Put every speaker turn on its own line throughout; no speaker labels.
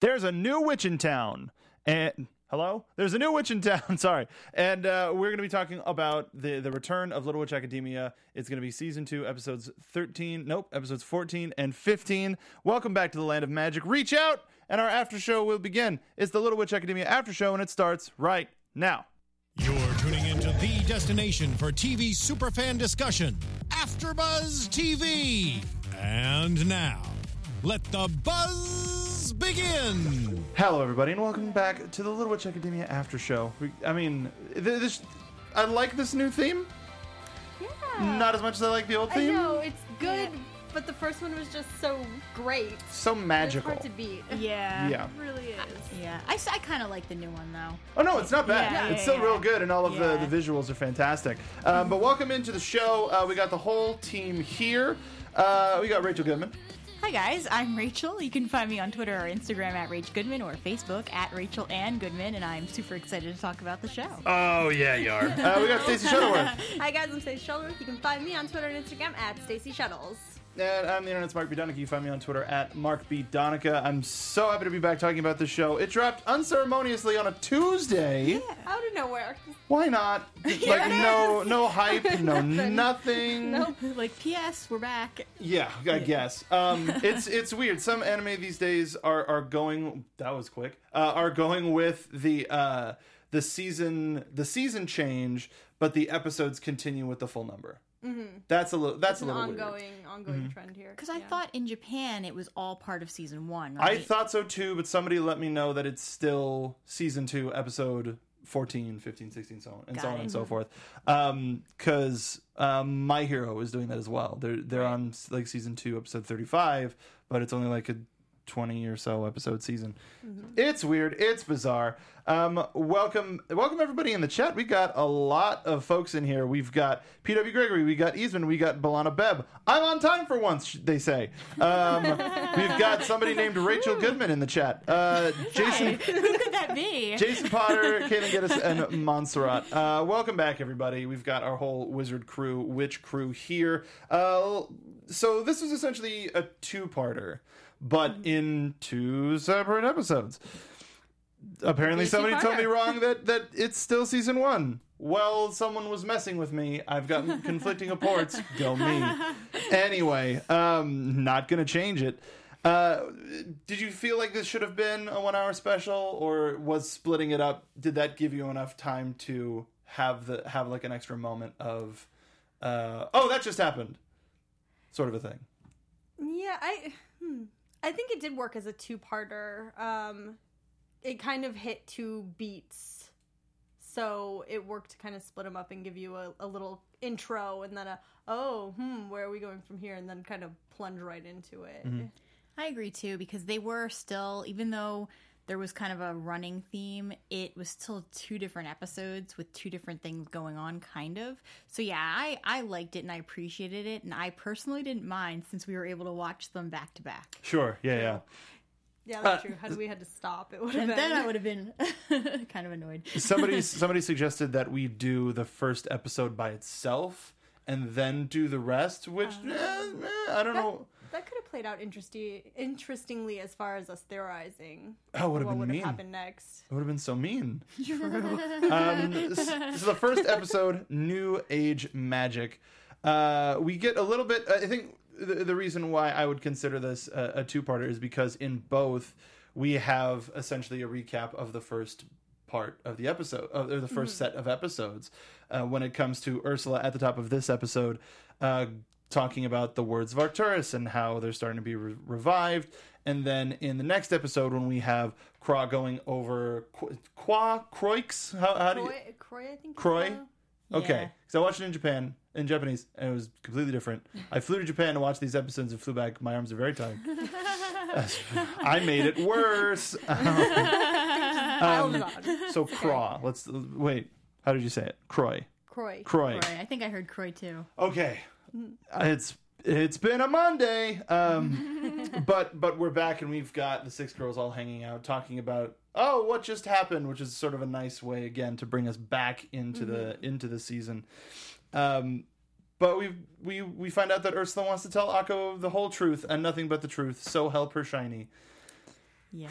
There's a new witch in town. And hello? There's a new witch in town. Sorry. And uh, we're going to be talking about the, the return of Little Witch Academia. It's going to be season two, episodes 13. Nope, episodes 14 and 15. Welcome back to the land of magic. Reach out, and our after show will begin. It's the Little Witch Academia after show, and it starts right now.
You're tuning into the destination for TV superfan discussion, AfterBuzz TV. And now, let the buzz begin.
Hello, everybody, and welcome back to the Little Witch Academia after show. We, I mean, th- this I like this new theme.
Yeah.
Not as much as I like the old
I
theme.
know it's good, but the first one was just so great.
So magical.
It's hard to beat.
Yeah.
Yeah.
It really is.
Yeah. I, kind of like the new one though.
Oh no, it's not bad.
Yeah,
it's
yeah,
still
yeah.
real good, and all of
Yeah.
the, the visuals are fantastic. Um, but welcome into the show. Uh, we got the whole team here. Uh, we got Rachel Goodman.
Hi guys, I'm Rachel. You can find me on Twitter or Instagram at Rach Goodman or Facebook at Rachel Ann Goodman, and I'm super excited to talk about the show.
Oh yeah, you are. uh, we got Stacey Shuttleworth,
Hi guys, I'm Stacey Shuttleworth. You can find me on Twitter and Instagram at Stacey Shuttles.
And I'm the internet's Mark B Donica. You find me on Twitter at Mark B Donica. I'm so happy to be back talking about this show. It dropped unceremoniously on a Tuesday.
Out of nowhere.
Why not? like no, no hype, no nothing.
Nope.
like, P.S. We're back.
Yeah, I guess. Um, it's it's weird. Some anime these days are are going. That was quick. Uh, are going with the uh, the season the season change, but the episodes continue with the full number. Mm-hmm. That's a little. That's
It's
a
an
little weird.
ongoing, ongoing trend here.
Because I
Yeah.
thought in Japan it was all part of season one.
I thought so too, but somebody let me know that it's still season two, episode 14, 15, 16, so on and so on
it.
and so forth. Um, because um, My Hero is doing that as well. They're they're on like season two, episode 35, but it's only like a 20 or so episode season. It's weird. It's bizarre. Um, welcome, welcome everybody in the chat. We got a lot of folks in here. We've got PW Gregory, we got Eastman, we got Balana Beb. I'm on time for once, they say. Um, we've got somebody named Rachel Goodman in the chat. Uh, Jason.
Who could that be?
Jason Potter, Caitlin Geddes, and Montserrat. Uh, welcome back, everybody. We've got our whole wizard crew, witch crew here. Uh, so this is essentially a two-parter, but in two separate episodes. Apparently, somebody told me wrong that that it's still season one. Well, someone was messing with me. I've gotten conflicting reports. Go me. Anyway, um, not gonna change it. Uh, did you feel like this should have been a one-hour special, or was splitting it up? Did that give you enough time to have the have like an extra moment of, uh, oh, that just happened, sort of a thing?
Yeah, I hmm. I think it did work as a two-parter. Um, it kind of hit two beats, so it worked to kind of split them up and give you a, a little intro and then a oh hmm where are we going from here and then kind of plunge right into it.
I agree too because they were still, even though there was kind of a running theme, it was still two different episodes with two different things going on, kind of. So yeah, I I liked it and I appreciated it, and I personally didn't mind since we were able to watch them back to back.
Sure. Yeah. Yeah.
Yeah, that's
Uh,
true. Had we had to stop, it would have been.
then I would have been kind of annoyed.
somebody somebody suggested that we do the first episode by itself and then do the rest, which eh, eh, I don't know.
That could have played out interesting, interestingly as far as us theorizing.
Oh, would have
what
been
would
mean.
have happened next?
It would have been so mean. um, s- so the first episode, New Age Magic. Uh, we get a little bit. I think the, the reason why I would consider this a, a two-parter is because in both we have essentially a recap of the first part of the episode, of, or the 1st set of episodes. Uh, when it comes to Ursula at the top of this episode, uh, talking about the words of Arcturus and how they're starting to be re- revived. And then in the next episode, when we have Craw going over Qu- Qua Croix, how, how do you
Croy, Croy, I think. is
Croy?
the-
Okay,
Yeah.
because I watched it in Japan in Japanese, and it was completely different. I flew to Japan to watch these episodes and flew back. My arms are very tired. I made it worse.
Piled it on.
so Craw. Let's wait. How did you say it? Croy.
Croy.
Croy.
Croy. I think I heard Croy too.
Okay. It's it's been a Monday. Um, but but we're back and we've got the six girls all hanging out talking about oh what just happened, which is sort of a nice way again to bring us back into the into the season. Um, but we we we find out that Ursula wants to tell Akko the whole truth and nothing but the truth. So help her shiny.
Yeah.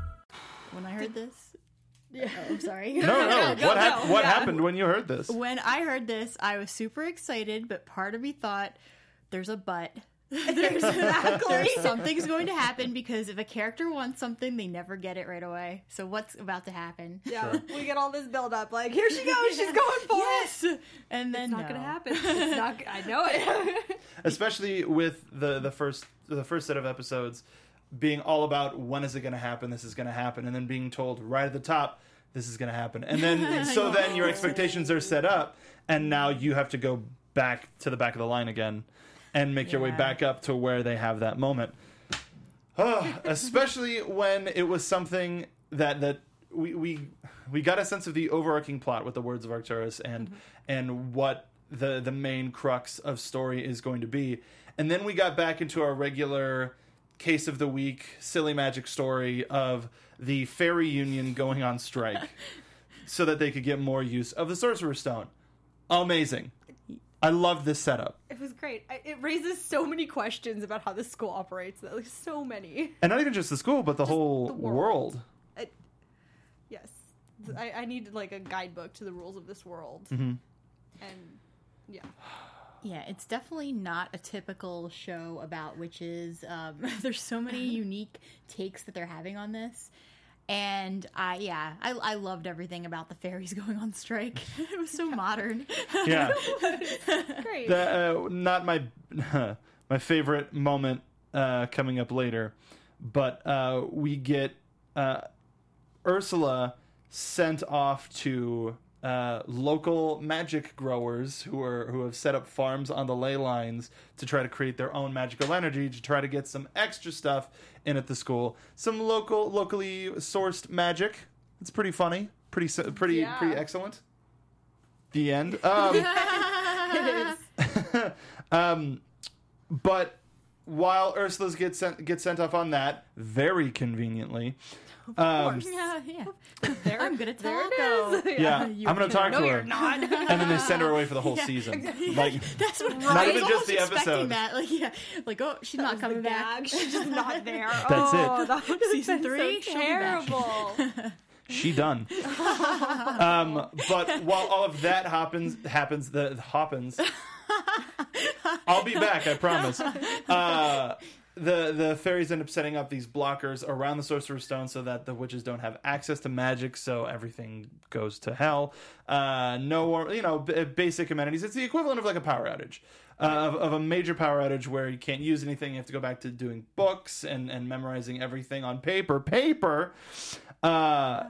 When I heard this, yeah. Oh, I'm sorry.
No, no.
go,
what hap-
go,
what
yeah.
happened when you heard this?
When I heard this, I was super excited, but part of me thought, "There's a but." There's, there's something's going to happen because if a character wants something, they never get it right away. So what's about to happen?
Yeah, we get all this build up. Like, here she goes. She's going for
yes,
it.
and then
It's not
no.
gonna happen. It's not. g- I know it.
especially with the the first the first set of episodes being all about when is it going to happen this is going to happen and then being told right at the top this is going to happen and then so then your expectations are set up and now you have to go back to the back of the line again and make your way
Yeah.
back up to where they have that moment oh, especially when it was something that that we we we got a sense of the overarching plot with the words of Arcturus and mm-hmm. and what the the main crux of story is going to be. And then we got back into our regular case of the week silly magic story of the fairy union going on strike so that they could get more use of the sorcerer's stone. Amazing. I love this setup.
It was great. It raises so many questions about how the school operates. Like, so many.
And not even just the school, but the whole
the
world.
world. I, yes, I, I need like a guidebook to the rules of this world.
Mm-hmm.
And yeah,
Yeah, it's definitely not a typical show about witches. Um, there's so many unique takes that they're having on this. And I, yeah, I, I loved everything about the fairies going on strike. it was so modern.
Yeah.
great.
the, uh, not my my favorite moment uh, coming up later, but uh, we get uh, Ursula sent off to uh, local magic growers who are who have set up farms on the ley lines to try to create their own magical energy to try to get some extra stuff in at the school. Some local locally sourced magic. It's pretty funny, pretty pretty
Yeah.
pretty excellent. The end. Um, um, but while Ursula's get sent get sent off on that, very conveniently, um,
yeah, yeah.
There,
I'm gonna
there
taco.
it is.
yeah,
You
I'm gonna
can-
talk
No,
to
you're
her,
not.
and then they send her away for the whole season. Like,
That's what
Not
I
even
was
just the
expecting
episode.
That, like, yeah, like oh, she's not coming back.
She's just not there.
That's
oh,
it.
That would
Season
been
three,
so
she'll be back.
terrible.
she done. um, but while all of that happens, happens the happens. I'll be back. I promise. Uh, the the fairies end up setting up these blockers around the sorcerer's stone so that the witches don't have access to magic, so everything goes to hell. Uh, no, you know, b- basic amenities. It's the equivalent of like a power outage. Uh, of, of a major power outage where you can't use anything, you have to go back to doing books and, and memorizing everything on paper. Paper, uh,
Dare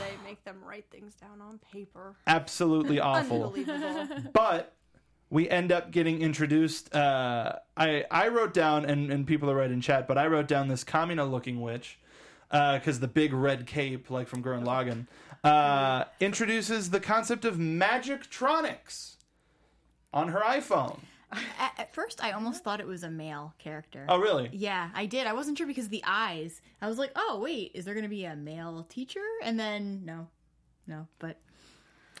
they make them write things down on paper?
absolutely awful.
Unbelievable.
but we end up getting introduced. Uh, I I wrote down, and, and people are right in chat, but I wrote down this Kamina looking witch because the big red cape, like from Gurren Lagann, uh, introduces the concept of magictronics on her iPhone.
At, at first, I almost thought it was a male character.
Oh, really?
Yeah, I did. I wasn't sure because of the eyes. I was like, oh wait, is there going to be a male teacher? And then no, no. But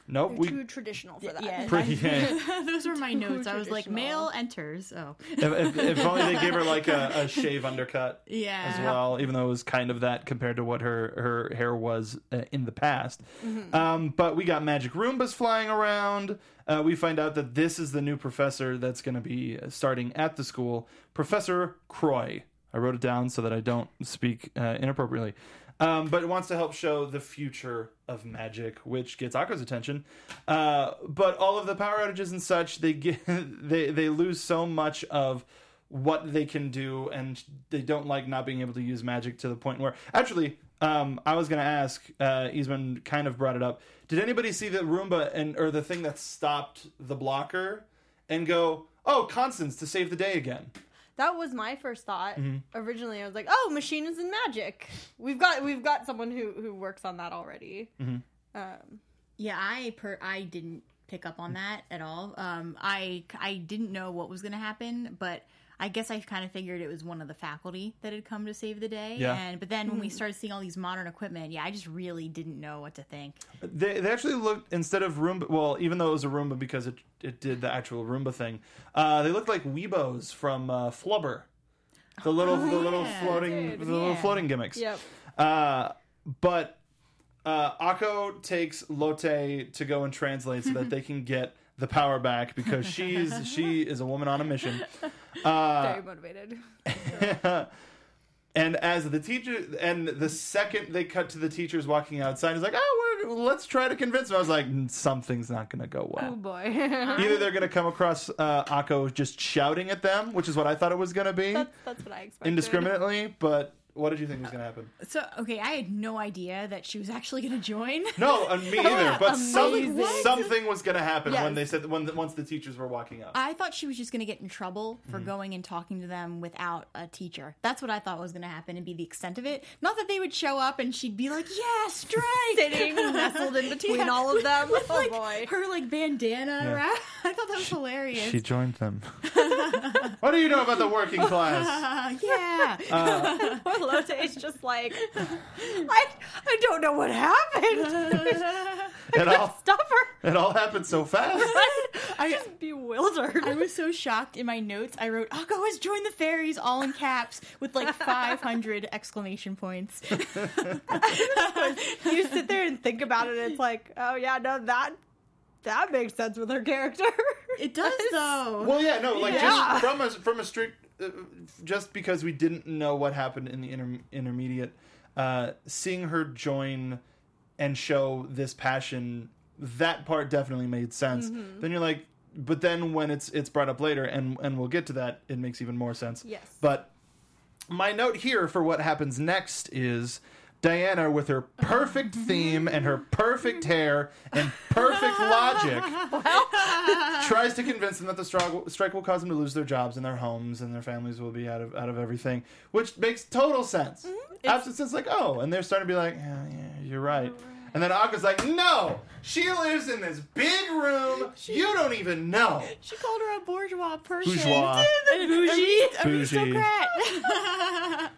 Nope.
They're
We
too traditional for that.
yeah,
Pretty- yeah.
those were my notes. I was like, male enters. Oh,
if, if, if only they gave her like a, a shave undercut.
yeah.
as well, even though it was kind of that compared to what her her hair was uh, in the past.
Mm-hmm.
Um, but we got magic Roombas flying around. Uh, we find out that this is the new professor that's going to be starting at the school, Professor Croy. I wrote it down so that I don't speak uh, inappropriately. Um, but it wants to help show the future of magic, which gets Akko's attention. Uh, but all of the power outages and such, they get they they lose so much of what they can do, and they don't like not being able to use magic to the point where actually. Um, I was gonna ask. Uh, Eastman kind of brought it up. Did anybody see the Roomba and or the thing that stopped the blocker and go, "Oh, Constanze to save the day again"?
That was my first thought.
Mm-hmm.
Originally, I was like, "Oh, machines and magic. We've got we've got someone who who works on that already."
Mm-hmm.
Um,
Yeah, I per I didn't pick up on that at all. Um, I I didn't know what was going to happen, but I guess I kind of figured it was one of the faculty that had come to save the day.
Yeah.
And but then when we started seeing all these modern equipment, yeah, I just really didn't know what to think.
They, they actually looked instead of Roomba. Well, even though it was a Roomba because it it did the actual Roomba thing, uh, they looked like Weebos from uh, Flubber, the little the little floating
Dude,
the little floating gimmicks.
yep.
Uh, but uh, Akko takes Lotte to go and translate so that they can get the power back because she's she is a woman on a mission. Uh,
Very motivated.
and as the teacher, and the second they cut to the teachers walking outside, he's like, "Oh, we're, let's try to convince them." I was like, "Mm, "Something's not going to go well."
Oh boy.
Either they're going to come across uh, Akko just shouting at them, which is what I thought it was going to be,
that's, that's what I expected.
indiscriminately. But what did you think was going to happen?
So okay, I had no idea that she was actually going to join.
No, uh, me either. But something
Amazing.
something was going to happen when they said when the, once the teachers were walking up.
I thought she was just going to get in trouble for
Mm-hmm.
going and talking to them without a teacher. That's what I thought was going to happen and be the extent of it. Not that they would show up and she'd be like, "Yeah, strike!"
Sitting nestled in between all of them.
with
oh
like
boy.
her like bandana around. I thought that was hilarious.
She joined them. what do you know about the working class?
Uh, yeah.
Lotte is just like, I, I don't know what happened.
It all
Stop her.
it all happened so fast.
I'm just bewildered.
I was so shocked in my notes. I wrote, Akko has joined the fairies all in caps with like 500 exclamation points.
you sit there and think about it, and it's like, oh yeah, no, that that makes sense with her character.
It does, though.
Well, yeah, no, like
Yeah.
just from a from a strict, just because we didn't know what happened in the inter- intermediate, uh, seeing her join and show this passion, that part definitely made sense.
Mm-hmm.
Then you're like, but then when it's it's brought up later, and and we'll get to that, it makes even more sense.
Yes.
But my note here for what happens next is. Diana, with her perfect uh-huh. theme and her perfect hair and perfect logic, tries to convince them that the strike, strike will cause them to lose their jobs and their homes and their families will be out of out of everything, which makes total sense. Mm-hmm. Absolute sense, like oh, and they're starting to be like, yeah, yeah you're right. And then Akko's like, no, she lives in this big room. you don't even know.
she called her a bourgeois person.
Bourgeois.
And bougie.
Bougie.
Aristocrat.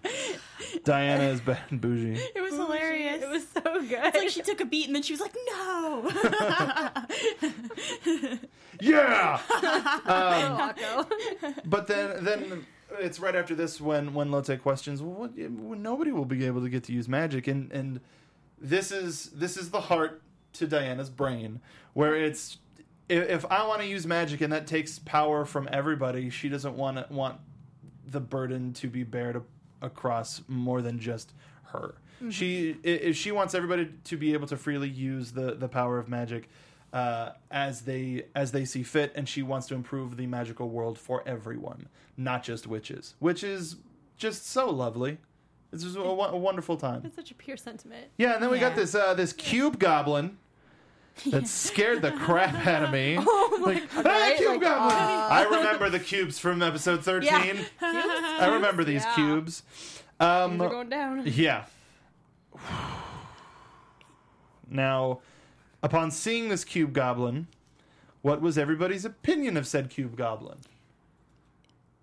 Diana is bad and bougie.
it was hilarious.
It was so good.
It's like she took a beat and then she was like, no.
Yeah.
Um, Akko.
But then then it's right after this when when Lotte questions, well, what, well, nobody will be able to get to use magic, and and this is this is the heart to Diana's brain, where it's if, if I want to use magic and that takes power from everybody, she doesn't want to, want the burden to be bared across more than just her. She i- if she wants everybody to be able to freely use the the power of magic. Uh, as they as they see fit, and she wants to improve the magical world for everyone, not just witches, which is just so lovely. It's just a, a wonderful time.
It's such a pure sentiment.
Yeah, and then we got this uh, this cube goblin that scared the crap out of me. like, "Ah,
Right?
cube
Like,
goblin!
uh,
I remember the cubes from episode thirteen. I remember these
Yeah.
cubes. Um,
They're going down.
yeah. Now, upon seeing this cube goblin, what was everybody's opinion of said cube goblin?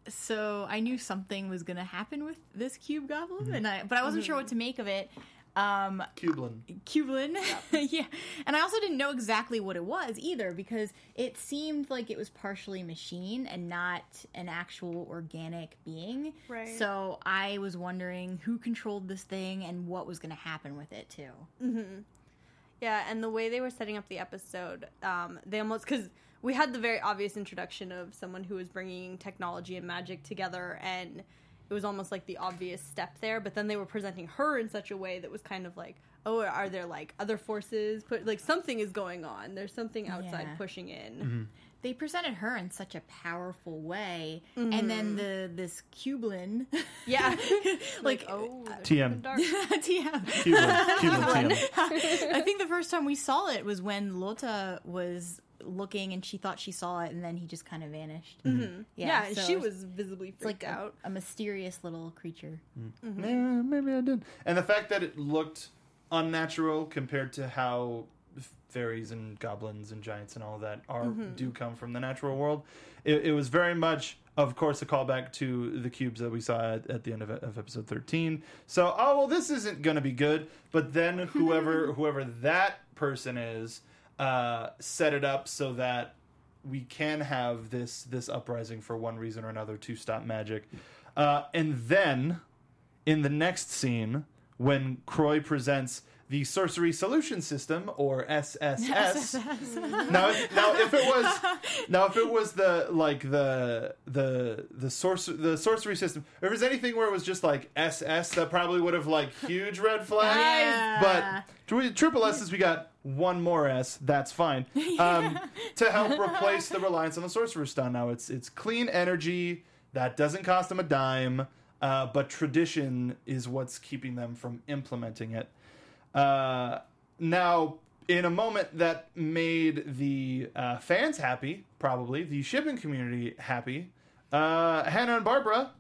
so I knew something was gonna happen with this cube goblin,
Mm-hmm.
and I but I wasn't sure what to make of it. Um,
Cublin.
Cublin, yeah, and I also didn't know exactly what it was either because it seemed like it was partially machine and not an actual organic being.
Right.
So I was wondering who controlled this thing and what was going to happen with it too.
Yeah, and the way they were setting up the episode, um, they almost because we had the very obvious introduction of someone who was bringing technology and magic together, and it was almost like the obvious step there. But then they were presenting her in such a way that was kind of like, oh, are there like other forces? Put like something is going on. There's something outside
Yeah.
pushing in.
Mm-hmm.
They presented her in such a powerful way, and then the this Cublin,
Yeah,
like
oh,
TM.
dark.
TM.
Cublin. Cublin TM.
I think the first time we saw it was when Lotte was looking and she thought she saw it and then he just kind of vanished.
Mm-hmm. mm-hmm. Yeah, and
so
she was visibly
It's like
freaked
a,
out.
a mysterious little creature. Mm-hmm. Mm.
Yeah, maybe I did. And the fact that it looked unnatural compared to how fairies and goblins and giants and all that are mm-hmm. do come from the natural world, it, it was very much, of course, a callback to the cubes that we saw at, at the end of, of episode thirteen. So, oh well, this isn't going to be good. But then whoever whoever that person is uh, set it up so that we can have this this uprising for one reason or another to stop magic, uh, and then in the next scene when Croy presents the Sorcery Solution System or SSS. now, if, now if it was now if it was the like the the the source the sorcery system, if there's anything where it was just like SS, that probably would have like huge red flags. But triple S's, we got one more S. That's fine. Um, to help replace the reliance on the sorcerer's stone. Now it's it's clean energy that doesn't cost them a dime. Uh, but tradition is what's keeping them from implementing it. Uh, now, in a moment that made the uh, fans happy, probably the shipping community happy, uh, Hannah and Barbara,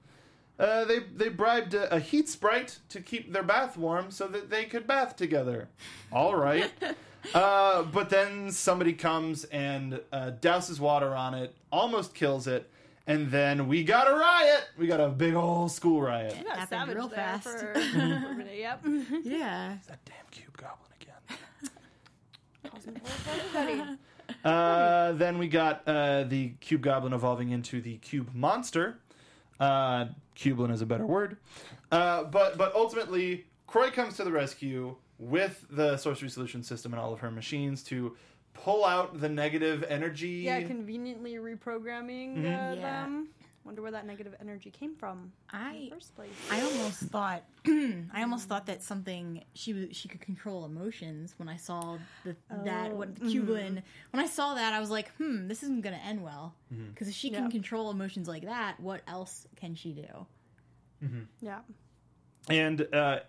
uh, they they bribed a, a heat sprite to keep their bath warm so that they could bath together. All right. Uh, but then somebody comes and uh, douses water on it, almost kills it, and then we got a riot. We got a big old school riot.
You got
Happened
savage
real
there
fast.
For, for a minute, yep.
Yeah.
That damn cube goblin again. Uh, then we got uh, the cube goblin evolving into the cube monster. Uh, Cublin is a better word. Uh, but but ultimately, Croy comes to the rescue with the sorcery solution system and all of her machines to pull out the negative energy.
Yeah, conveniently reprogramming uh,
Yeah.
them. Wonder where that negative energy came from in
I
the first place.
I almost thought I almost thought that something she she could control emotions when I saw the that what the Cuban when I saw that I was like hmm this isn't gonna end well because if she can
Yeah.
control emotions like that what else can she do
Yeah.
and uh,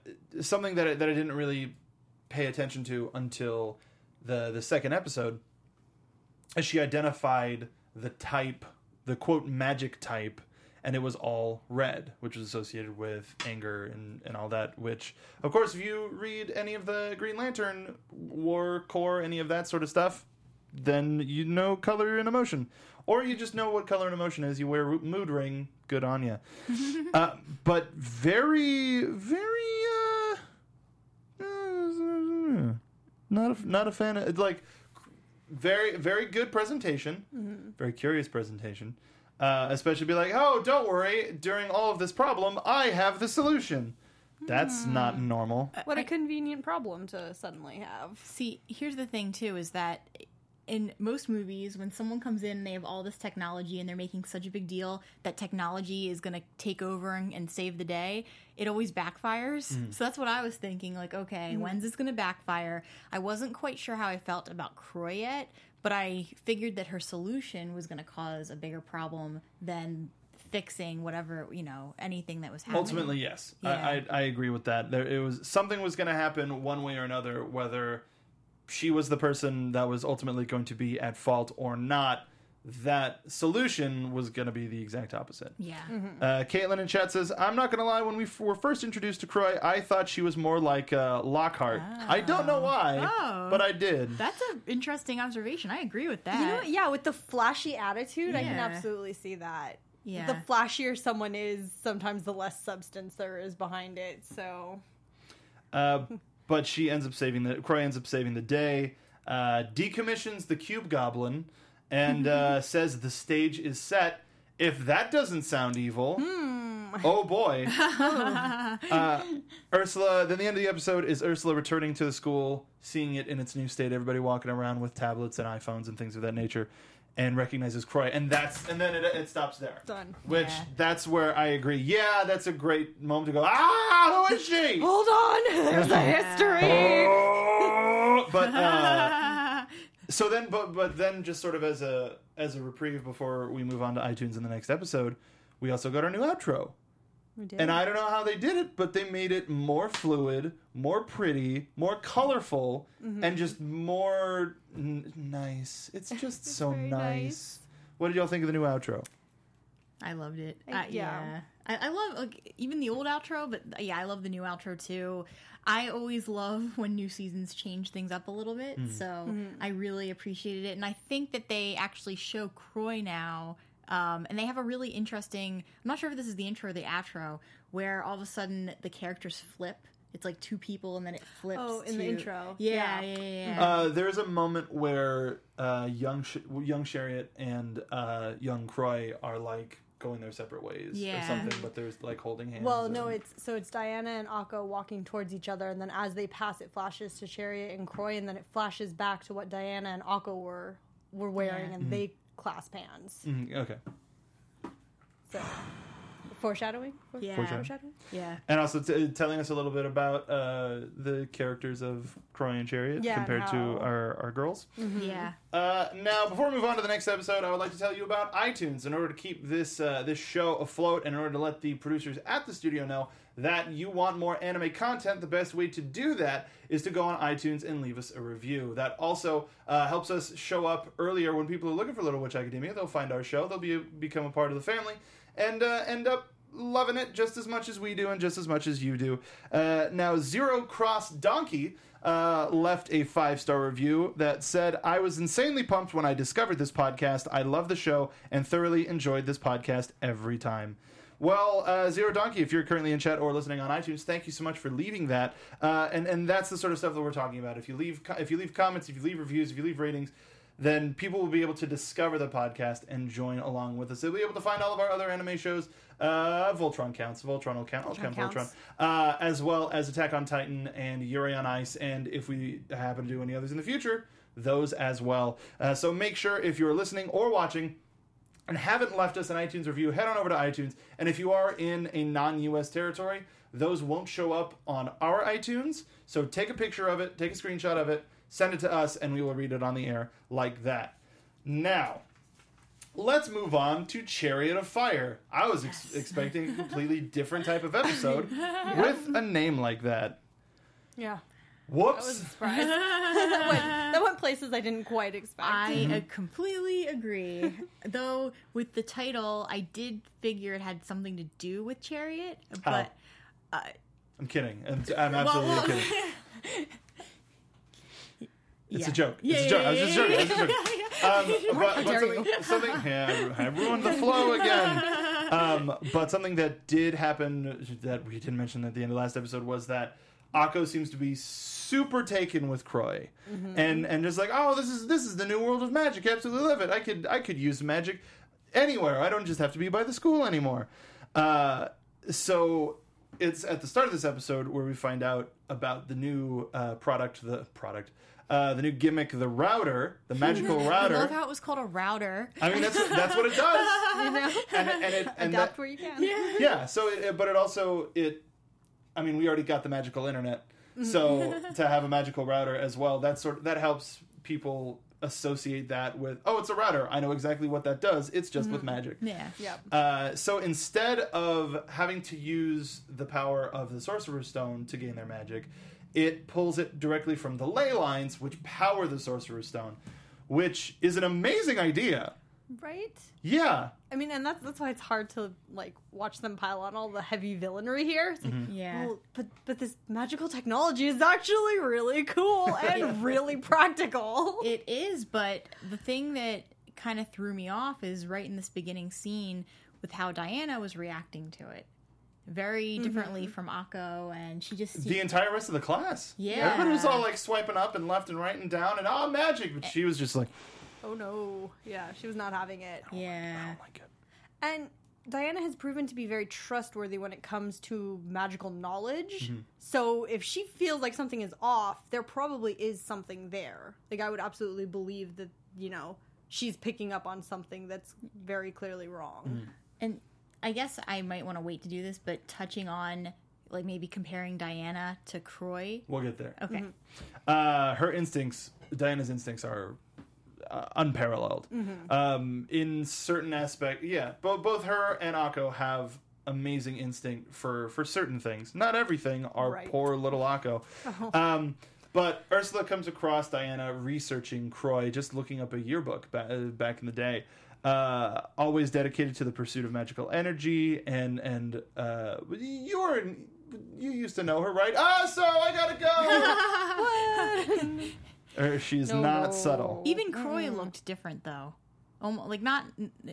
something that I, that I didn't really pay attention to until the the second episode, is she identified the type, the quote magic type, and it was all red, which was associated with anger and and all that. Which, of course, if you read any of the Green Lantern War Core, any of that sort of stuff, then you know color and emotion, or you just know what color and emotion is. You wear a mood ring. Good on you. uh, but very, very. Uh, not a, not a fan of like very very good presentation. Very curious presentation. Uh, especially be like oh don't worry. During all of this problem i have the solution. That's not normal.
What a convenient problem to suddenly have.
see here's the thing too is that in most movies when someone comes in and they have all this technology and they're making such a big deal that technology is going to take over and, and save the day it always backfires. Hmm. So that's what i was thinking like okay hmm. when's this going to backfire? I wasn't quite sure how i felt about croy yet but i figured that her solution was going to cause a bigger problem than fixing whatever you know anything that was happening.
Ultimately yes.
Yeah.
I, I, I agree with that. There it was something was going to happen one way or another whether she was the person that was ultimately going to be at fault or not that solution was going to be the exact opposite
yeah
Uh, Caitlin in chat says, "I'm not gonna lie. When we f- were first introduced to Croy, I thought she was more like uh, Lockhart. I don't know why,
Oh.
but I did.
That's an interesting observation. I agree with that.
You know, what? yeah, with the flashy attitude, I can absolutely see that.
Yeah.
The flashier someone is, sometimes the less substance there is behind it. So,
Uh, but she ends up saving the Croy ends up saving the day. Uh, decommissions the Cube Goblin and uh, says the stage is set. If that doesn't sound evil, oh boy. uh, Ursula. Then the end of the episode is Ursula returning to the school, seeing it in its new state. Everybody walking around with tablets and iPhones and things of that nature, and recognizes Croy. And that's and then it, it stops there.
done.
Which
Yeah.
that's where I agree. Yeah, that's a great moment to go. Ah, who is she?
Hold on, there's a history.
Oh, but uh, so then, but but then, just sort of as a as a reprieve before we move on to iTunes in the next episode, we also got our new outro,
did.
And I don't know how they did it, but they made it more fluid, more pretty, more colorful,
Mm-hmm.
and just more n- nice. It's just so nice.
nice.
What did y'all think of the new outro?
I loved it.
I-
Uh,
yeah.
yeah, I, I love like even the old outro, but yeah, I love the new outro too. I always love when new seasons change things up a little bit,
Mm-hmm.
so
Mm-hmm.
I really appreciated it, and I think that they actually show Croy now. Um, and they have a really interesting. I'm not sure if this is the intro or the outro, where all of a sudden the characters flip. It's like two people, and then it flips.
Oh, in the intro.
Yeah,
Yeah.
yeah, yeah. yeah.
Uh, there's a moment where uh, young Sh- young Chariot and uh, young Croy are like going their separate ways or
Yeah.
something, but there's like holding hands.
Well, no, it's so it's Diana and Akko walking towards each other, and then as they pass, it flashes to Chariot and Croy, and then it flashes back to what Diana and Akko were were wearing,
Yeah.
and they clasp hands.
Mhm, okay.
So foreshadowing. For-
Yeah.
Foreshadowing.
yeah.
And also t- telling us a little bit about uh, the characters of Croy and Chariot
Yeah, and
compared to our, our girls.
Yeah.
Uh, now, before we move on to the next episode, I would like to tell you about iTunes. In order to keep this uh, this show afloat, and in order to let the producers at the studio know that you want more anime content, the best way to do that is to go on iTunes and leave us a review. That also uh, helps us show up earlier when people are looking for Little Witch Academia. They'll find our show, they'll be become a part of the family, and uh, end up loving it just as much as we do and just as much as you do. Uh, now, Zero Cross Donkey uh, left a five star review that said, I was insanely pumped when I discovered this podcast. I love the show and thoroughly enjoyed this podcast every time. Well, uh, Zero Donkey, if you're currently in chat or listening on iTunes, thank you so much for leaving that. Uh, and and that's the sort of stuff that we're talking about. If you leave if you leave comments, if you leave reviews, if you leave ratings, then people will be able to discover the podcast and join along with us. They'll be able to find all of our other anime shows. Uh, Voltron counts. Voltron will count. I'll count Voltron. Uh, as well as Attack on Titan and Yuri on Ice. And if we happen to do any others in the future, those as well. Uh, so make sure if you're listening or watching and haven't left us an iTunes review, head on over to iTunes. And if you are in a non US territory, those won't show up on our iTunes. So take a picture of it, take a screenshot of it, send it to us, and we will read it on the air like that. Now, let's move on to Chariot of Fire. I was ex- expecting a completely different type of episode with a name like that.
Yeah.
Whoops.
I was surprised. that, went, that went places I didn't quite expect.
I uh, completely agree. Though with the title, I did figure it had something to do with Chariot, but uh,
I'm kidding. I'm, I'm absolutely
well-
kidding. It's
yeah.
a joke.
Yeah,
it's a
yeah,
joke. I was
yeah,
just joking. I was just joking. Um, but, but something, something yeah, I ruined the flow again. Um, but something that did happen that we didn't mention at the end of the last episode was that Akko seems to be super taken with Croy, and and just like, oh, this is this is the new world of magic. I Absolutely love it. I could I could use magic anywhere. I don't just have to be by the school anymore. Uh, so it's at the start of this episode where we find out about the new uh, product, the product, uh, the new gimmick, the router, the magical router.
I love how it was called a router.
I mean, that's that's what it does.
you know,
And, and it and
adapt
that,
where you can.
yeah. So, it, but it also it. I mean, we already got the magical internet, so to have a magical router as well, that sort that helps people associate that with oh, it's a router. I know exactly what that does. It's just with magic.
Yeah.
Yep.
Uh, so instead of having to use the power of the Sorcerer's Stone to gain their magic, it pulls it directly from the ley lines, which power the Sorcerer's Stone, which is an amazing idea.
Right?
Yeah.
I mean, and that's that's why it's hard to like watch them pile on all the heavy villainry here. It's like, mm-hmm.
Yeah.
well, but but this magical technology is actually really cool and really practical.
It is, but the thing that kind of threw me off is right in this beginning scene with how Diana was reacting to it. Very mm-hmm. differently from Akko, and she just
The entire rest of the class.
Yeah.
Everybody was all like swiping up and left and right and down and oh magic, but she was just like,
oh no, yeah, she was not having it.
yeah.
oh my god.
And Diana has proven to be very trustworthy when it comes to magical knowledge.
Mm-hmm.
So if she feels like something is off, there probably is something there. Like I would absolutely believe that, you know, she's picking up on something that's very clearly wrong.
Mm-hmm.
And I guess I might want to wait to do this, but touching on like maybe comparing Diana to Croy.
We'll get there.
Okay.
uh, her instincts, Diana's instincts are uh, unparalleled. Um, in certain aspect, yeah, both both her and Akko have amazing instinct for for certain things, not everything. Our
Right.
poor little Akko. Um, but Ursula comes across Diana researching Croy, just looking up a yearbook ba- uh, back in the day. Uh, always dedicated to the pursuit of magical energy, and and uh, you're you used to know her, right? Ah, so I gotta go. She's not subtle.
Even Croy looked different though. Almost, like not,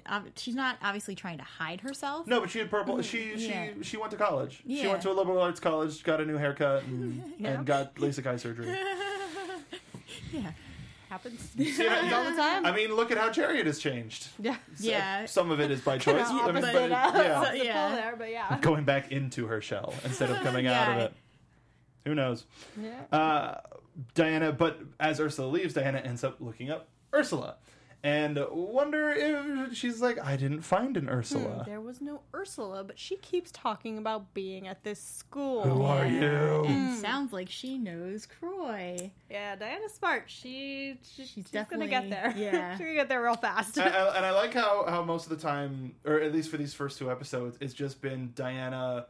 ob- she's not obviously trying to hide herself.
No, but she had purple. She she
Yeah.
she went to college. She went to a liberal arts college, got a new haircut, and, and got LASIK eye surgery.
Yeah,
Happens
See, I-
all the time.
I mean, look at how Chariot has changed.
yeah.
yeah.
Some of it is by choice. I mean, but, yeah,
opposite
Yeah.
there, but yeah.
going back into her shell instead of coming out of it. Who knows?
Yeah.
Uh, Diana, but as Ursula leaves, Diana ends up looking up Ursula. And wonder if she's like, I didn't find an hmm, Ursula.
There was no Ursula, but she keeps talking about being at this school.
Who are you?
And hmm. sounds like she knows Croy.
Yeah, Diana's smart. She, she she's,
definitely-
gonna get there.
yeah.
she's gonna get there real fast.
I, I- and I like how, how most of the time, or at least for these first two episodes, it's just been Diana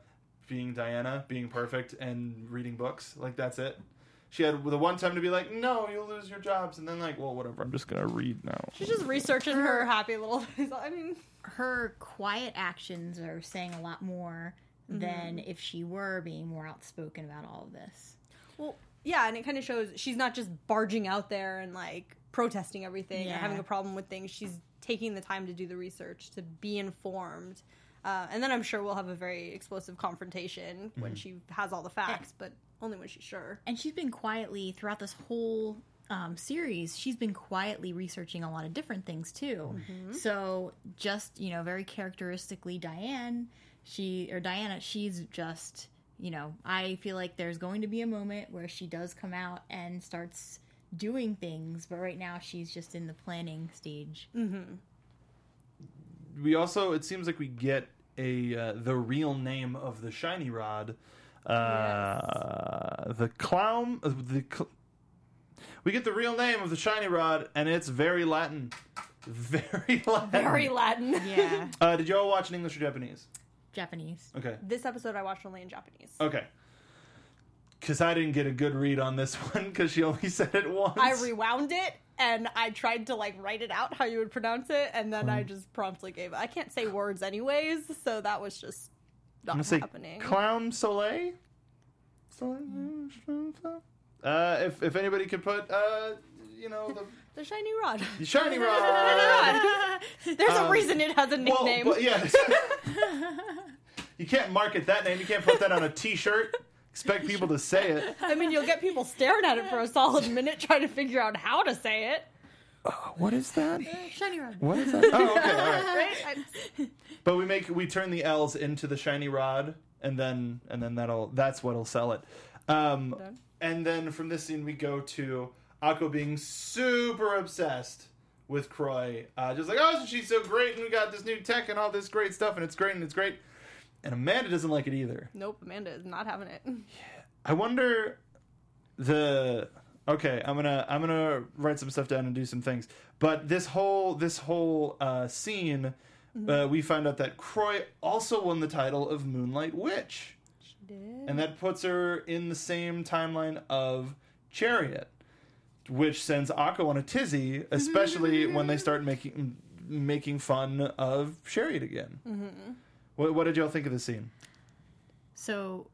being Diana, being perfect, and reading books. Like, that's it. She had the one time to be like, no, you'll lose your jobs. And then, like, well, whatever. I'm just going to read now.
she's just researching her happy little face. I mean,
Her quiet actions are saying a lot more mm-hmm. than if she were being more outspoken about all of this.
well, yeah, and it kind of shows she's not just barging out there and like protesting everything or having a problem with things. She's taking the time to do the research to be informed. Uh, and then I'm sure we'll have a very explosive confrontation when she has all the facts, but only when she's sure.
And she's been quietly throughout this whole um, series. She's been quietly researching a lot of different things too. So just you know, very characteristically, Diane, she or Diana, she's just you know. I feel like there's going to be a moment where she does come out and starts doing things, but right now she's just in the planning stage.
we also it seems like we get a uh, the real name of the shiny rod uh the clown uh, the cl- we get the real name of the shiny rod and it's very latin. Very latin.
Very Latin.
Yeah,
uh did you all watch in english or japanese?
Japanese.
okay.
This episode I watched only in Japanese.
okay because i didn't get a good read on this one because she only said it once
I rewound it and I tried to like write it out how you would pronounce it, and then I just promptly gave it. I can't say words anyways, so that was just
i'm
not
gonna say
happening.
clown soleil uh if if anybody could put uh you know the
the shiny rod.
the shiny rod
There's a
Um,
reason it has a
Well,
nickname.
but yeah. you can't market that name. You can't put that on a T-shirt. Expect people to say it.
I mean, you'll get people staring at it for a solid minute trying to figure out how to say it.
What is that?
Shiny rod.
What is that? Oh, okay, all right.
Right? I-
But we make we turn the L's into the shiny rod, and then and then that'll that's what'll sell it. Um, and then from this scene we go to Akko being super obsessed with Croy, uh, just like oh she's so great, and we got this new tech and all this great stuff, and it's great and it's great. And Amanda doesn't like it either.
nope, Amanda is not having it.
I wonder the okay i'm gonna i'm gonna write some stuff down and do some things but this whole this whole uh, scene uh, we find out that croy also won the title of moonlight witch she did. and that puts her in the same timeline of chariot which sends Akko on a tizzy especially when they start making making fun of chariot again what, what did y'all think of the scene
So,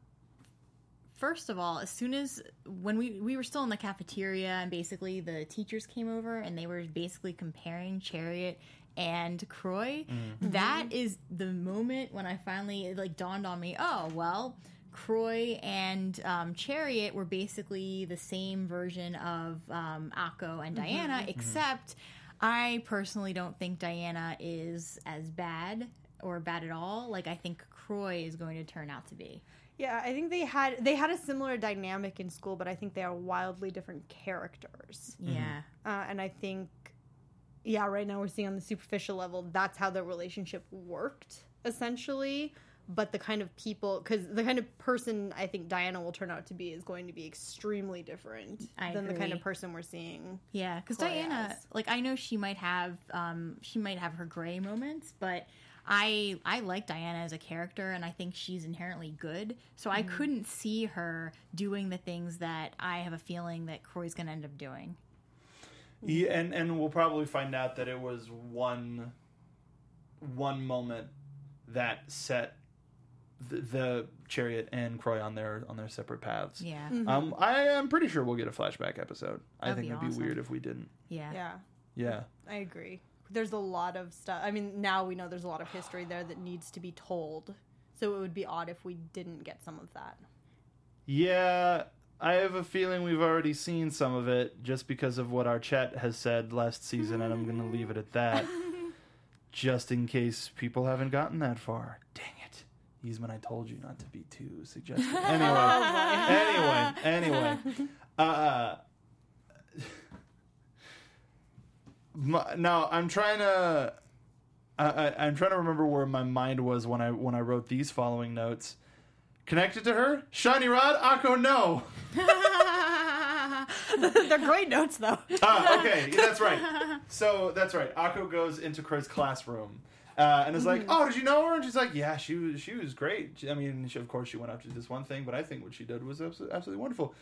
first of all, as soon as when we we were still in the cafeteria and basically the teachers came over and they were basically comparing Chariot and Croy, that is the moment when I finally it like dawned on me. Oh well. Croy and um, Chariot were basically the same version of um, Akko and Diana, except I personally don't think Diana is as bad or bad at all. Like I think Croy is going to turn out to be.
Yeah, I think they had they had a similar dynamic in school, but I think they are wildly different characters.
Yeah.
Uh, and I think, yeah, right now we're seeing on the superficial level that's how their relationship worked essentially. But the kind of people, because the kind of person I think Diana will turn out to be is going to be extremely different
I
than the kind of person we're seeing.
Yeah, because Diana,
has.
like I know she might have, um, she might have her gray moments, but I I like Diana as a character, and I think she's inherently good. So I couldn't see her doing the things that I have a feeling that Croy's going to end up doing.
Yeah, and and we'll probably find out that it was one one moment that set the, the chariot and Croy on their on their separate paths.
Yeah,
Um, I am pretty sure we'll get a flashback episode. I
That'd
think
be
it'd be
awesome.
weird if we didn't.
yeah,
Yeah,
Yeah.
I agree. There's a lot of stuff. I mean, now we know there's a lot of history there that needs to be told. So it would be odd if we didn't get some of that.
Yeah, I have a feeling we've already seen some of it just because of what our chat has said last season, and I'm going to leave it at that. just in case people haven't gotten that far. Dang it. Eastman, I told you not to be too suggestive. Anyway, anyway, anyway. Uh, my, now I'm trying to. I, I, I'm trying to remember where my mind was when I when I wrote these following notes. Connected to her, shiny rod, Akko, no.
They're great notes, though.
Ah, okay, that's right. So that's right. Akko goes into Croy's classroom. Uh, and is like, oh, did you know her? And she's like, yeah, she was, she was great. She- I mean, she, of course, she went up to this one thing, but I think what she did was absolutely, absolutely wonderful.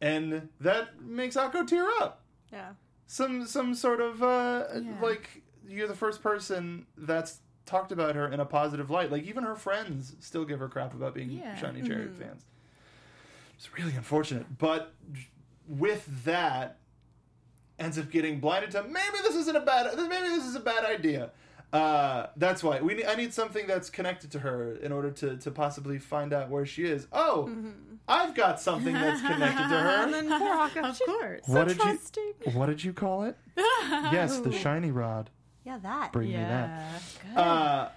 And that makes Akko tear up.
Yeah.
Some some sort of uh, like you're the first person that's talked about her in a positive light. Like even her friends still give her crap about being
Yeah.
Shiny Chariot fans. It's really unfortunate, but with that, ends up getting blinded to maybe this isn't a bad maybe this is a bad idea. Uh, that's why we need, I need something that's connected to her in order to, to possibly find out where she is. Oh, I've got something that's connected to her.
And then poor Akko.
of course.
what did
trusting.
you What did you call it? yes, the shiny rod.
Yeah, that.
Bring me that.
Yeah, good.
Uh,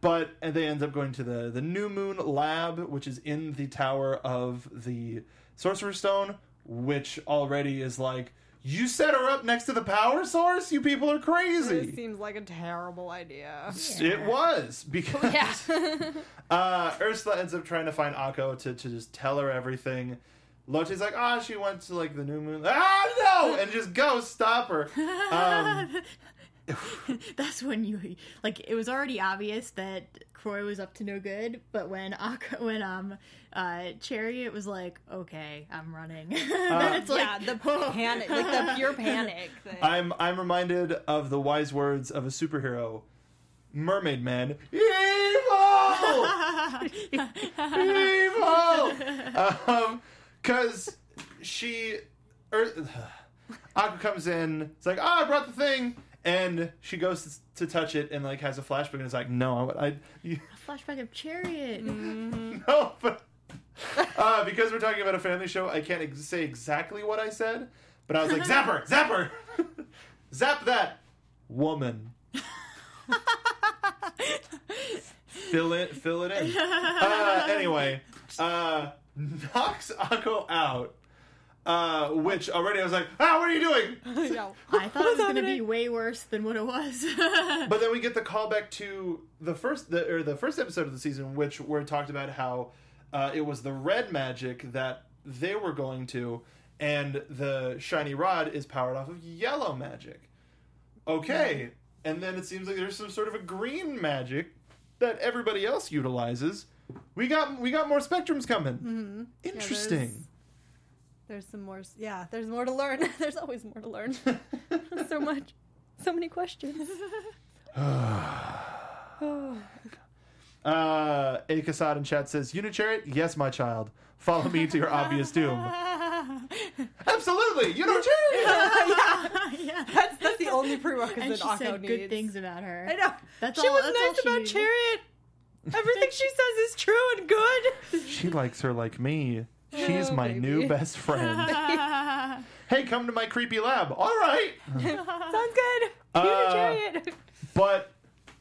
but and they end up going to the the New Moon Lab, which is in the tower of the Sorcerer's Stone, which already is like you set her up next to the power source. You people are
It
crazy.
seems like a terrible idea.
It was because
Yeah.
uh, Ursula ends up trying to find Akko to, to just tell her everything. Lotte's like, ah, she went to like the new moon. Ah, no! And just go stop her. Um,
That's when you like. It was already obvious that Croy was up to no good, but when Ak- when um uh Chariot was like, "Okay, I'm running," then it's like,
yeah, the panic, like the pure panic. Thing.
I'm I'm reminded of the wise words of a superhero, Mermaid Man. Evil, evil. Um, cause she, er, Akko comes in. It's like, oh, I brought the thing, and she goes to, to touch it, and like has a flashback, and is like, no, I, I you,
flashback of Chariot.
no, but uh, because we're talking about a family show, I can't ex- say exactly what I said, but I was like, Zapper, Zapper, zap that woman. fill it, fill it in. Uh, anyway, uh, knocks Akko out. Uh, which already I was like, ah, what are you doing?
No.
I thought it was going to be way worse than what it was.
But then we get the callback to the first, the, or the first episode of the season, which where it talked about how uh, it was the red magic that they were going to, and the shiny rod is powered off of yellow magic. Okay, and then it seems like there's some sort of a green magic that everybody else utilizes. We got we got more spectrums coming. Interesting.
There's some more. Yeah, there's more to learn. there's always more to learn. so much. So many questions.
Uh, Akasad in chat says, Unichariot? Yes, my child. Follow me to your obvious doom. Absolutely! Unichariot!
yeah, yeah.
That's, that's the only
and
prerequisite
she
Akko
said
needs.
good things about her.
I know.
That's
she
all-
was
that's all
nice
she
about
needed.
Chariot. Everything she says is true and good.
She likes her like me. She's
Oh,
my
baby.
new best friend. hey, come to my creepy lab. All right.
Sounds good.
Uh,
Chariot.
But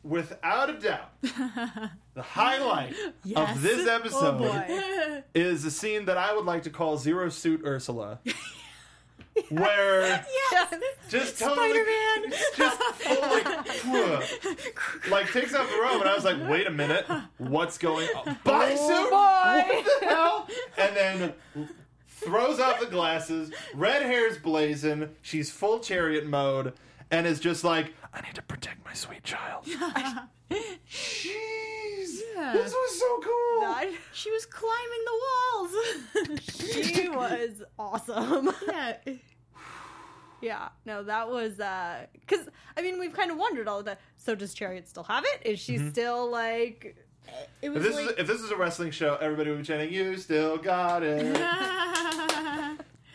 without a doubt, the highlight
Yes.
of this
Oh
episode
boy.
is a scene that I would like to call Zero Suit Ursula. Where
Yes.
just totally
Spider-Man.
just full like, takes off the robe and I was like, wait a minute, what's going on?
Oh, boy.
What the hell? And then throws off the glasses, red hair's blazing, she's full chariot mode, and is just like, I need to protect my sweet child. Jeez,
Yeah.
this was so cool.
That-
She was climbing the walls.
she was awesome.
yeah.
Yeah, no, that was uh because I mean we've kind of wondered all of that. So does Chariot still have it? Is she still like?
It
If this,
like,
is, if this is a wrestling show, everybody would be chanting, "You still got it."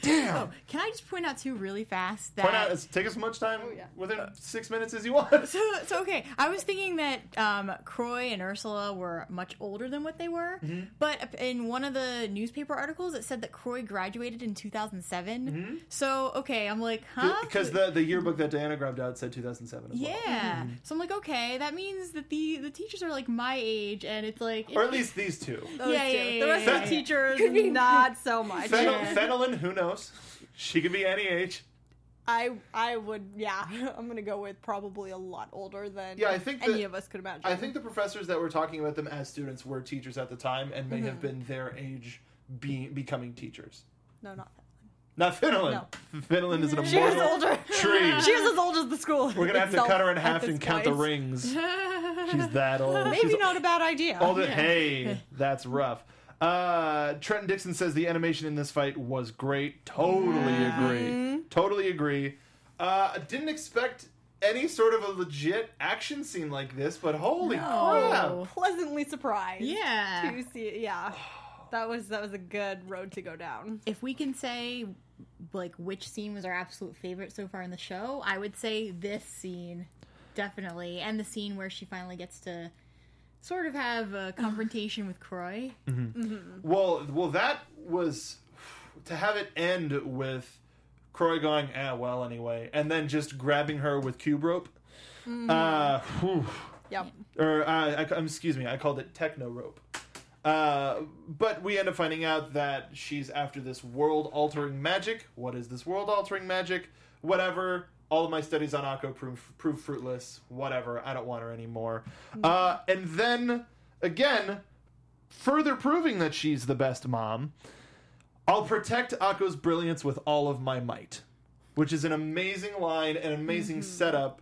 Damn.
Can I just point out too really fast that
Point out, take as much time
yeah.
within six minutes as you want.
so, so okay. I was thinking that um, Croy and Ursula were much older than what they were,
Mm-hmm.
but in one of the newspaper articles, it said that Croy graduated in 2007.
Mm-hmm.
So okay, I'm like, huh?
Because the, the yearbook that Diana grabbed out said 2007 as well.
yeah. So I'm like, okay, that means that the the teachers are like my age, and it's like,
Or at least these two.
Those
Yeah,
two.
yeah, yeah,
the rest
yeah,
of the
yeah.
teachers not so much.
Fennel,
Yeah.
Finnelan, who knows? She could be any age.
I I would yeah. I'm gonna go with probably a lot older than
Yeah, I think
any
that-
of us could imagine.
I think the professors that were talking about them as students were teachers at the time and may have mm-hmm. been their age being becoming teachers.
no, not
Not Finnelan.
No.
Finnelan is an
She was older.
tree.
She was as old as the school.
We're gonna have to cut her in half and count the rings. She's that old.
Maybe
She's
not a bad idea.
older. Hey, that's rough. Uh, Trenton Dixon says the animation in this fight was great. Totally agree. Totally agree. Uh, didn't expect any sort of a legit action scene like this, but holy crap!
Pleasantly surprised.
yeah.
To see it. Yeah. That was that was a good road to go down.
If we can say like which scene was our absolute favorite so far in the show, I would say this scene definitely, and the scene where she finally gets to sort of have a confrontation with Croy.
Well, well, that was to have it end with Croy going, "Ah, well, anyway," and then just grabbing her with cube rope. Uh, whew.
Yep.
or uh, I, um, excuse me, I called it techno rope. Uh, but we end up finding out that she's after this world altering magic. What is this world altering magic? Whatever. All of my studies on Akko prove, prove fruitless. Whatever. I don't want her anymore. Uh, and then again, further proving that she's the best mom. I'll protect Akko's brilliance with all of my might, which is an amazing line, an amazing setup,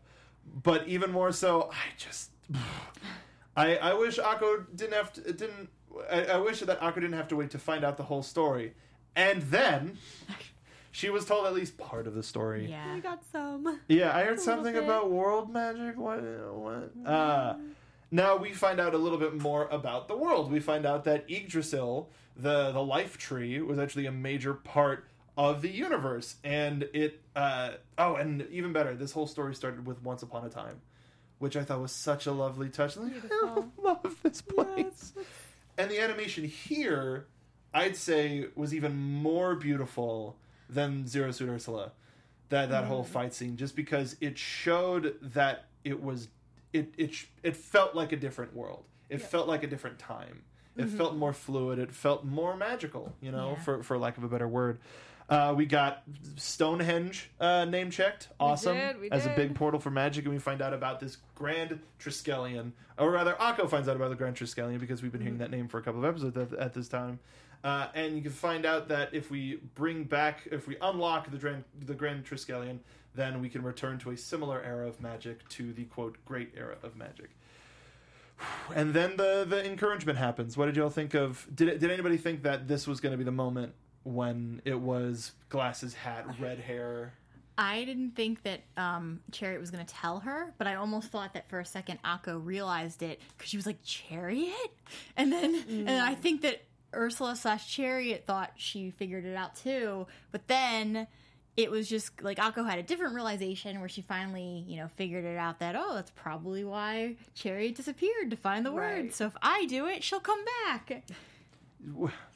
but even more so, I just, I I wish Akko didn't have to didn't. I, I wish that Akko didn't have to wait to find out the whole story, and then she was told at least part of the story.
Yeah.
We got some.
Yeah, I heard something
bit.
about world magic. What? What? Uh, now we find out a little bit more about the world. We find out that Yggdrasil, the the life tree, was actually a major part of the universe, and it. Uh, oh, and even better, this whole story started with Once Upon a Time, which I thought was such a lovely touch. Like, I love this place. And the animation here, I'd say, was even more beautiful than Zero Suit Ursula. That that whole fight scene, just because it showed that it was, it it it felt like a different world. It felt like a different time. It felt more fluid. It felt more magical. You know,
Yeah.
for for lack of a better word. Uh, we got Stonehenge uh, name checked. Awesome.
did, we
As a big portal for magic, and we find out about this Grand Triskelion, or rather, Akko finds out about the Grand Triskelion because we've been hearing that name for a couple of episodes at, at this time. Uh, and you can find out that if we bring back, if we unlock the Grand, the Grand Triskelion, then we can return to a similar era of magic to the quote Great Era of Magic. And then the the encouragement happens. What did y'all think of? Did it, did anybody think that this was going to be the moment when it was glasses, hat, red hair?
I didn't think that um, Chariot was going to tell her, but I almost thought that for a second Akko realized it because she was like Chariot, and then and I think that Ursula slash Chariot thought she figured it out too, but then it was just like Akko had a different realization where she finally you know figured it out that oh that's probably why Chariot disappeared to find the
Right.
word. So if I do it, she'll come back.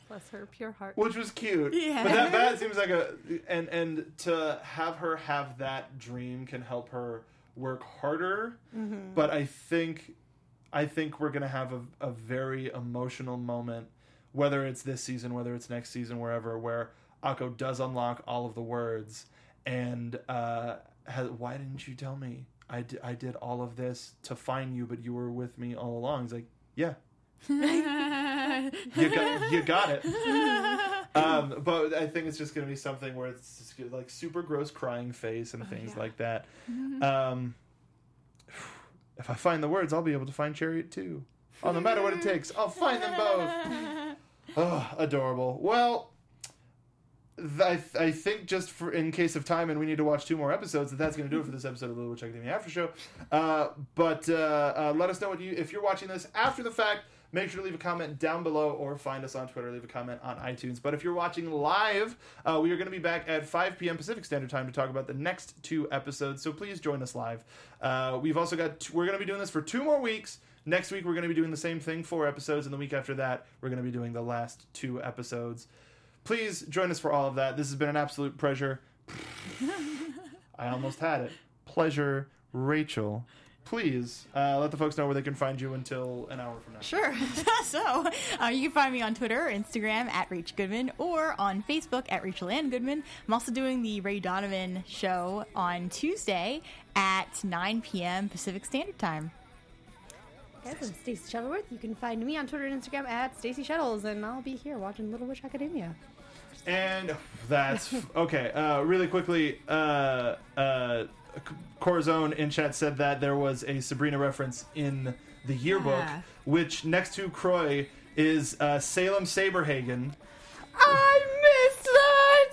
Bless her pure heart.
which was cute.
Yeah.
But that that seems like a and and to have her have that dream can help her work harder. Mm-hmm. But I think I think we're gonna have a, a very emotional moment, whether it's this season, whether it's next season, wherever, where Akko does unlock all of the words and uh, has, why didn't you tell me? I I did all of this to find you, but you were with me all along. It's like, yeah, you got you got it. Um, but I think it's just going to be something where it's just like super gross crying face and things like that. Um, if I find the words, I'll be able to find Chariot too. Oh, no matter what it takes, I'll find them both. Oh, adorable. Well, I, th- I think just for in case of time, and we need to watch two more episodes, that that's going to do it for this episode of Little Witch Academy After Show. Uh, but uh, uh, let us know what you if you're watching this after the fact. Make sure to leave a comment down below or find us on Twitter. Leave a comment on iTunes. But if you're watching live, uh, we are going to be back at 5 p.m. Pacific Standard Time to talk about the next two episodes. So please join us live. Uh, we've also got we're going to be doing this for two more weeks. Next week we're going to be doing the same thing, four episodes, and the week after that we're going to be doing the last two episodes. Please join us for all of that. This has been an absolute pleasure. I almost had it. Pleasure, Rachel. Please uh, let the folks know where they can find you until an hour from now.
Sure. so uh, you can find me on Twitter or Instagram at Rach Goodman or on Facebook at Rachel Ann Goodman. I'm also doing the Ray Donovan show on Tuesday at 9 p.m. Pacific Standard Time.
Guys, I'm Stacey Shuttleworth. You can find me on Twitter and Instagram at Stacey Shuttles, and I'll be here watching Little Witch Academia.
And that's okay. Uh, really quickly, uh, uh, Corazon in chat said that there was a Sabrina reference in the yearbook,
Yeah.
which next to Croy is uh, Salem Saberhagen.
I!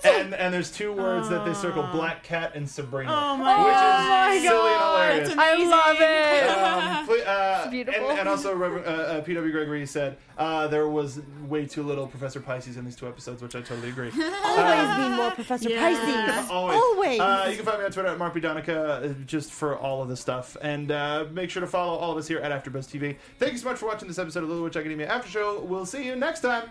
And and there's two words that they circle: Black Cat and Sabrina,
Oh my
which
God.
is silly and hilarious.
That's
I love it!
Um, pl- uh,
It's beautiful.
And, and also, Reverend, uh, uh, P.W. Gregory said uh, there was way too little Professor Pisces in these two episodes, which I totally agree.
Always need more Professor Pisces.
Always.
Always.
Uh, you can find me on Twitter at Mark B. Donica, uh, just for all of this stuff. And uh, make sure to follow all of us here at AfterBuzz TV. Thank you so much for watching this episode of Little Witch Academia After Show. We'll see you next time.